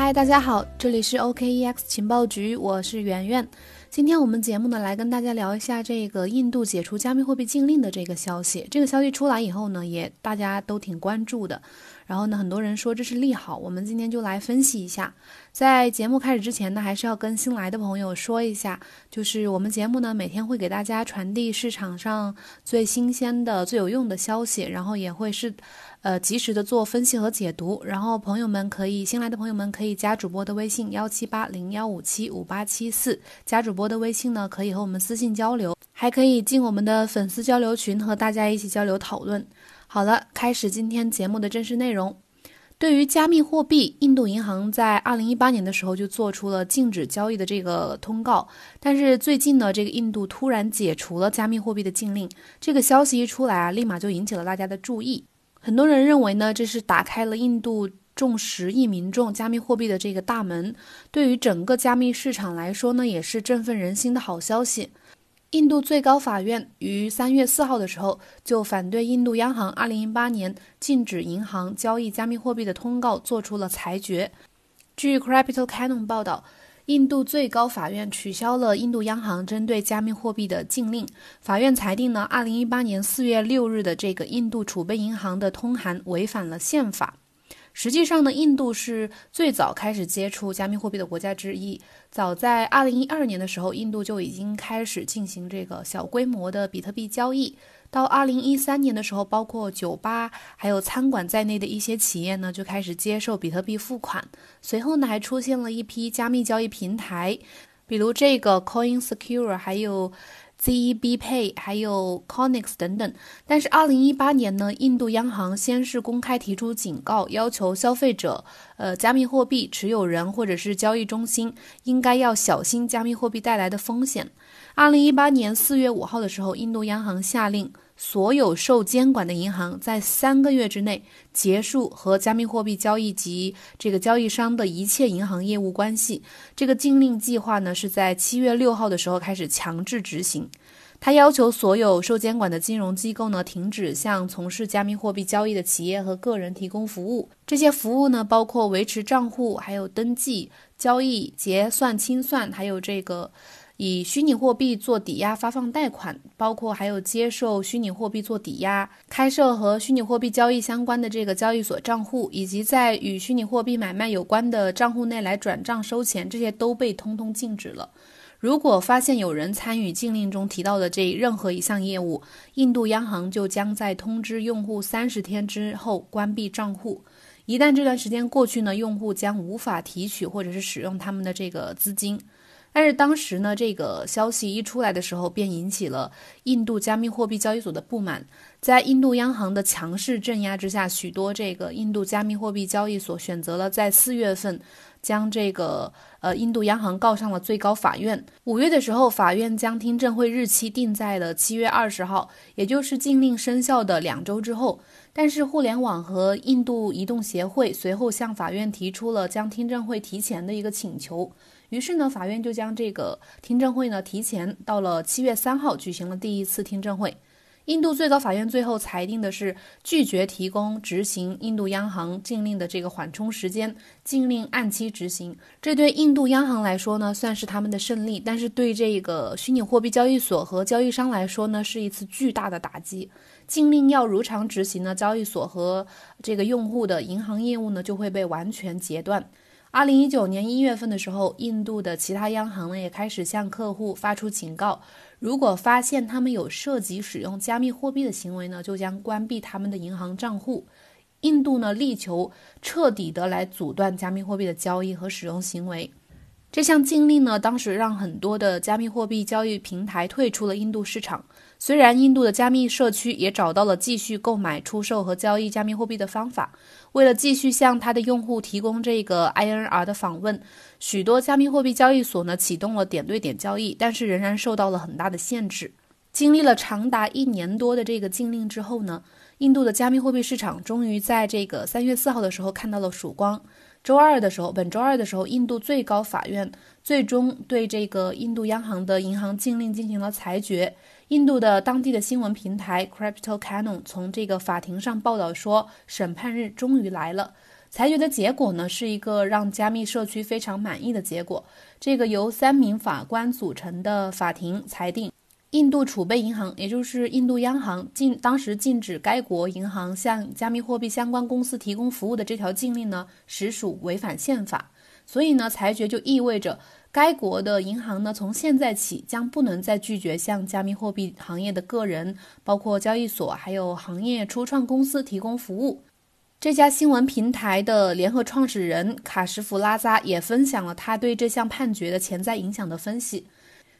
嗨，大家好，这里是 OKEX 情报局，我是圆圆。今天我们节目呢，来跟大家聊一下这个印度解除加密货币禁令的这个消息。这个消息出来以后呢，也大家都挺关注的。然后呢，很多人说这是利好，我们今天就来分析一下。在节目开始之前呢，还是要跟新来的朋友说一下，就是我们节目呢每天会给大家传递市场上最新鲜的、最有用的消息，然后也会是，呃，及时的做分析和解读。然后朋友们可以新来的朋友们可以加主播的微信幺七八零幺五七五八七四，加主播的微信呢可以和我们私信交流，还可以进我们的粉丝交流群和大家一起交流讨论。好了，开始今天节目的正式内容。对于加密货币，印度银行在二零一八年的时候就做出了禁止交易的这个通告，但是最近呢，这个印度突然解除了加密货币的禁令，这个消息一出来啊，立马就引起了大家的注意。很多人认为呢，这是打开了印度众十亿民众加密货币的这个大门，对于整个加密市场来说呢，也是振奋人心的好消息。印度最高法院于三月四号的时候就反对印度央行二零一八年禁止银行交易加密货币的通告作出了裁决。据 Capital Canon 报道，印度最高法院取消了印度央行针对加密货币的禁令。法院裁定呢，二零一八年四月六日的这个印度储备银行的通函违反了宪法。实际上呢，印度是最早开始接触加密货币的国家之一。早在二零一二年的时候，印度就已经开始进行这个小规模的比特币交易。到二零一三年的时候，包括酒吧还有餐馆在内的一些企业呢，就开始接受比特币付款。随后呢，还出现了一批加密交易平台，比如这个 Coin Secure，还有。ZEB Pay 还有 Conex 等等，但是二零一八年呢，印度央行先是公开提出警告，要求消费者、呃，加密货币持有人或者是交易中心应该要小心加密货币带来的风险。二零一八年四月五号的时候，印度央行下令。所有受监管的银行在三个月之内结束和加密货币交易及这个交易商的一切银行业务关系。这个禁令计划呢，是在七月六号的时候开始强制执行。他要求所有受监管的金融机构呢，停止向从事加密货币交易的企业和个人提供服务。这些服务呢，包括维持账户、还有登记、交易、结算、清算，还有这个。以虚拟货币做抵押发放贷款，包括还有接受虚拟货币做抵押、开设和虚拟货币交易相关的这个交易所账户，以及在与虚拟货币买卖有关的账户内来转账收钱，这些都被通通禁止了。如果发现有人参与禁令中提到的这任何一项业务，印度央行就将在通知用户三十天之后关闭账户。一旦这段时间过去呢，用户将无法提取或者是使用他们的这个资金。但是当时呢，这个消息一出来的时候，便引起了印度加密货币交易所的不满。在印度央行的强势镇压之下，许多这个印度加密货币交易所选择了在四月份将这个呃印度央行告上了最高法院。五月的时候，法院将听证会日期定在了七月二十号，也就是禁令生效的两周之后。但是互联网和印度移动协会随后向法院提出了将听证会提前的一个请求。于是呢，法院就将这个听证会呢提前到了七月三号举行了第一次听证会。印度最高法院最后裁定的是拒绝提供执行印度央行禁令的这个缓冲时间，禁令按期执行。这对印度央行来说呢，算是他们的胜利；但是对这个虚拟货币交易所和交易商来说呢，是一次巨大的打击。禁令要如常执行呢，交易所和这个用户的银行业务呢就会被完全截断。二零一九年一月份的时候，印度的其他央行呢也开始向客户发出警告，如果发现他们有涉及使用加密货币的行为呢，就将关闭他们的银行账户。印度呢力求彻底的来阻断加密货币的交易和使用行为。这项禁令呢，当时让很多的加密货币交易平台退出了印度市场。虽然印度的加密社区也找到了继续购买、出售和交易加密货币的方法，为了继续向他的用户提供这个 INR 的访问，许多加密货币交易所呢启动了点对点交易，但是仍然受到了很大的限制。经历了长达一年多的这个禁令之后呢，印度的加密货币市场终于在这个三月四号的时候看到了曙光。周二的时候，本周二的时候，印度最高法院最终对这个印度央行的银行禁令进行了裁决。印度的当地的新闻平台 Capital Canon 从这个法庭上报道说，审判日终于来了。裁决的结果呢，是一个让加密社区非常满意的结果。这个由三名法官组成的法庭裁定，印度储备银行，也就是印度央行禁当时禁止该国银行向加密货币相关公司提供服务的这条禁令呢，实属违反宪法。所以呢，裁决就意味着该国的银行呢，从现在起将不能再拒绝向加密货币行业的个人，包括交易所还有行业初创公司提供服务。这家新闻平台的联合创始人卡什弗拉扎也分享了他对这项判决的潜在影响的分析。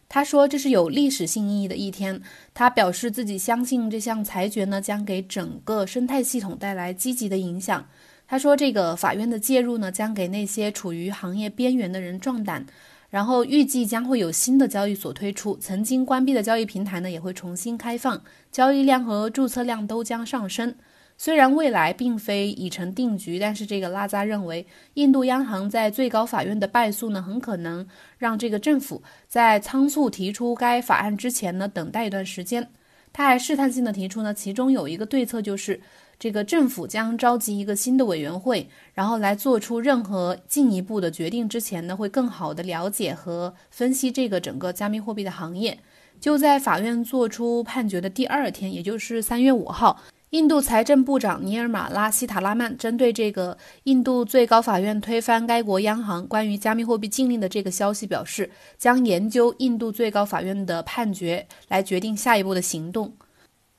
他说：“这是有历史性意义的一天。”他表示自己相信这项裁决呢将给整个生态系统带来积极的影响。他说：“这个法院的介入呢将给那些处于行业边缘的人壮胆。”然后预计将会有新的交易所推出，曾经关闭的交易平台呢也会重新开放，交易量和注册量都将上升。虽然未来并非已成定局，但是这个拉扎认为，印度央行在最高法院的败诉呢，很可能让这个政府在仓促提出该法案之前呢，等待一段时间。他还试探性的提出呢，其中有一个对策就是，这个政府将召集一个新的委员会，然后来做出任何进一步的决定之前呢，会更好的了解和分析这个整个加密货币的行业。就在法院作出判决的第二天，也就是三月五号。印度财政部长尼尔马拉希塔拉曼针对这个印度最高法院推翻该国央行关于加密货币禁令的这个消息表示，将研究印度最高法院的判决来决定下一步的行动。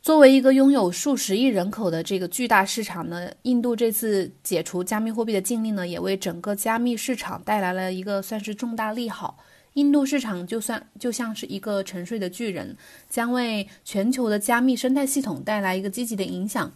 作为一个拥有数十亿人口的这个巨大市场呢，印度这次解除加密货币的禁令呢，也为整个加密市场带来了一个算是重大利好。印度市场就算就像是一个沉睡的巨人，将为全球的加密生态系统带来一个积极的影响。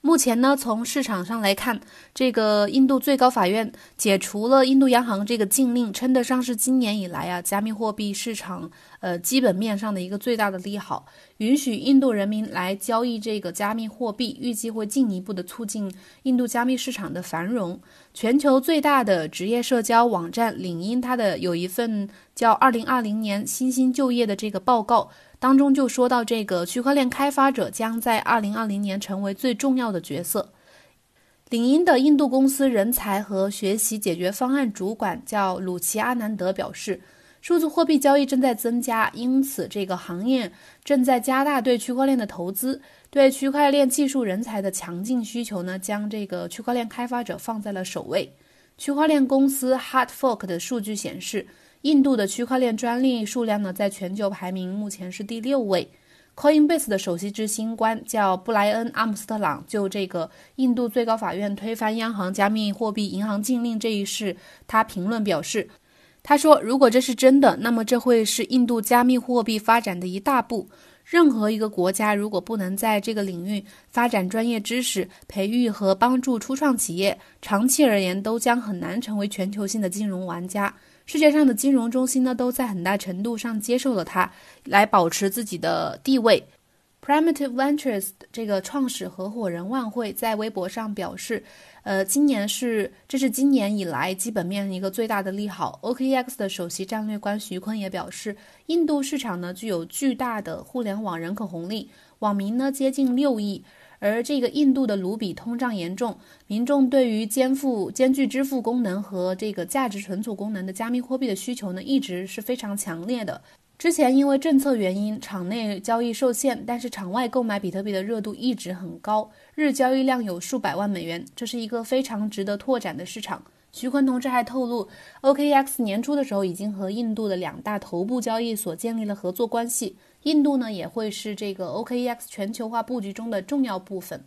目前呢，从市场上来看，这个印度最高法院解除了印度央行这个禁令，称得上是今年以来啊加密货币市场呃基本面上的一个最大的利好。允许印度人民来交易这个加密货币，预计会进一步的促进印度加密市场的繁荣。全球最大的职业社交网站领英，它的有一份叫《二零二零年新兴就业》的这个报告。当中就说到，这个区块链开发者将在二零二零年成为最重要的角色。领英的印度公司人才和学习解决方案主管叫鲁奇阿南德表示，数字货币交易正在增加，因此这个行业正在加大对区块链的投资。对区块链技术人才的强劲需求呢，将这个区块链开发者放在了首位。区块链公司 Hardfork 的数据显示。印度的区块链专利数量呢，在全球排名目前是第六位。Coinbase 的首席执行官叫布莱恩·阿姆斯特朗，就这个印度最高法院推翻央行加密货币银行禁令这一事，他评论表示：“他说，如果这是真的，那么这会是印度加密货币发展的一大步。任何一个国家如果不能在这个领域发展专业知识、培育和帮助初创企业，长期而言都将很难成为全球性的金融玩家。”世界上的金融中心呢，都在很大程度上接受了它，来保持自己的地位。Primitive Ventures 这个创始合伙人万惠在微博上表示，呃，今年是这是今年以来基本面一个最大的利好。OKX 的首席战略官徐坤也表示，印度市场呢具有巨大的互联网人口红利，网民呢接近六亿。而这个印度的卢比通胀严重，民众对于肩负兼具支付功能和这个价值存储功能的加密货币的需求呢，一直是非常强烈的。之前因为政策原因，场内交易受限，但是场外购买比特币的热度一直很高，日交易量有数百万美元，这是一个非常值得拓展的市场。徐坤同志还透露，OKX 年初的时候已经和印度的两大头部交易所建立了合作关系。印度呢也会是这个 OKX 全球化布局中的重要部分。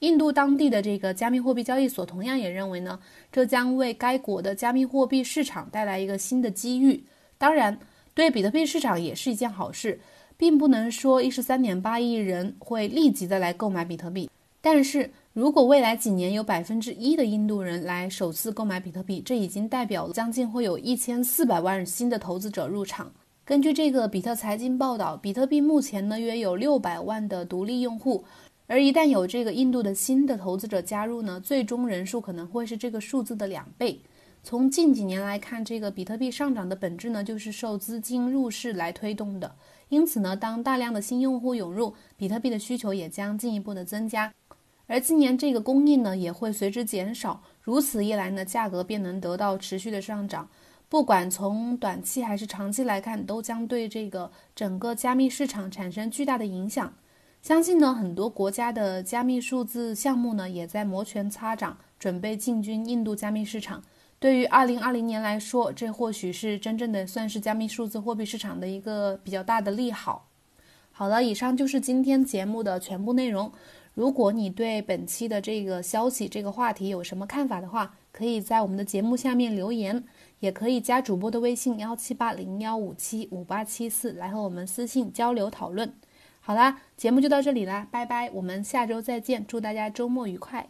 印度当地的这个加密货币交易所同样也认为呢，这将为该国的加密货币市场带来一个新的机遇。当然，对比特币市场也是一件好事，并不能说一十三点八亿人会立即的来购买比特币。但是如果未来几年有百分之一的印度人来首次购买比特币，这已经代表了将近会有一千四百万新的投资者入场。根据这个比特财经报道，比特币目前呢约有六百万的独立用户，而一旦有这个印度的新的投资者加入呢，最终人数可能会是这个数字的两倍。从近几年来看，这个比特币上涨的本质呢就是受资金入市来推动的，因此呢，当大量的新用户涌入，比特币的需求也将进一步的增加。而今年这个供应呢也会随之减少，如此一来呢，价格便能得到持续的上涨。不管从短期还是长期来看，都将对这个整个加密市场产生巨大的影响。相信呢，很多国家的加密数字项目呢也在摩拳擦掌，准备进军印度加密市场。对于二零二零年来说，这或许是真正的算是加密数字货币市场的一个比较大的利好。好了，以上就是今天节目的全部内容。如果你对本期的这个消息、这个话题有什么看法的话，可以在我们的节目下面留言，也可以加主播的微信幺七八零幺五七五八七四来和我们私信交流讨论。好啦，节目就到这里啦，拜拜，我们下周再见，祝大家周末愉快。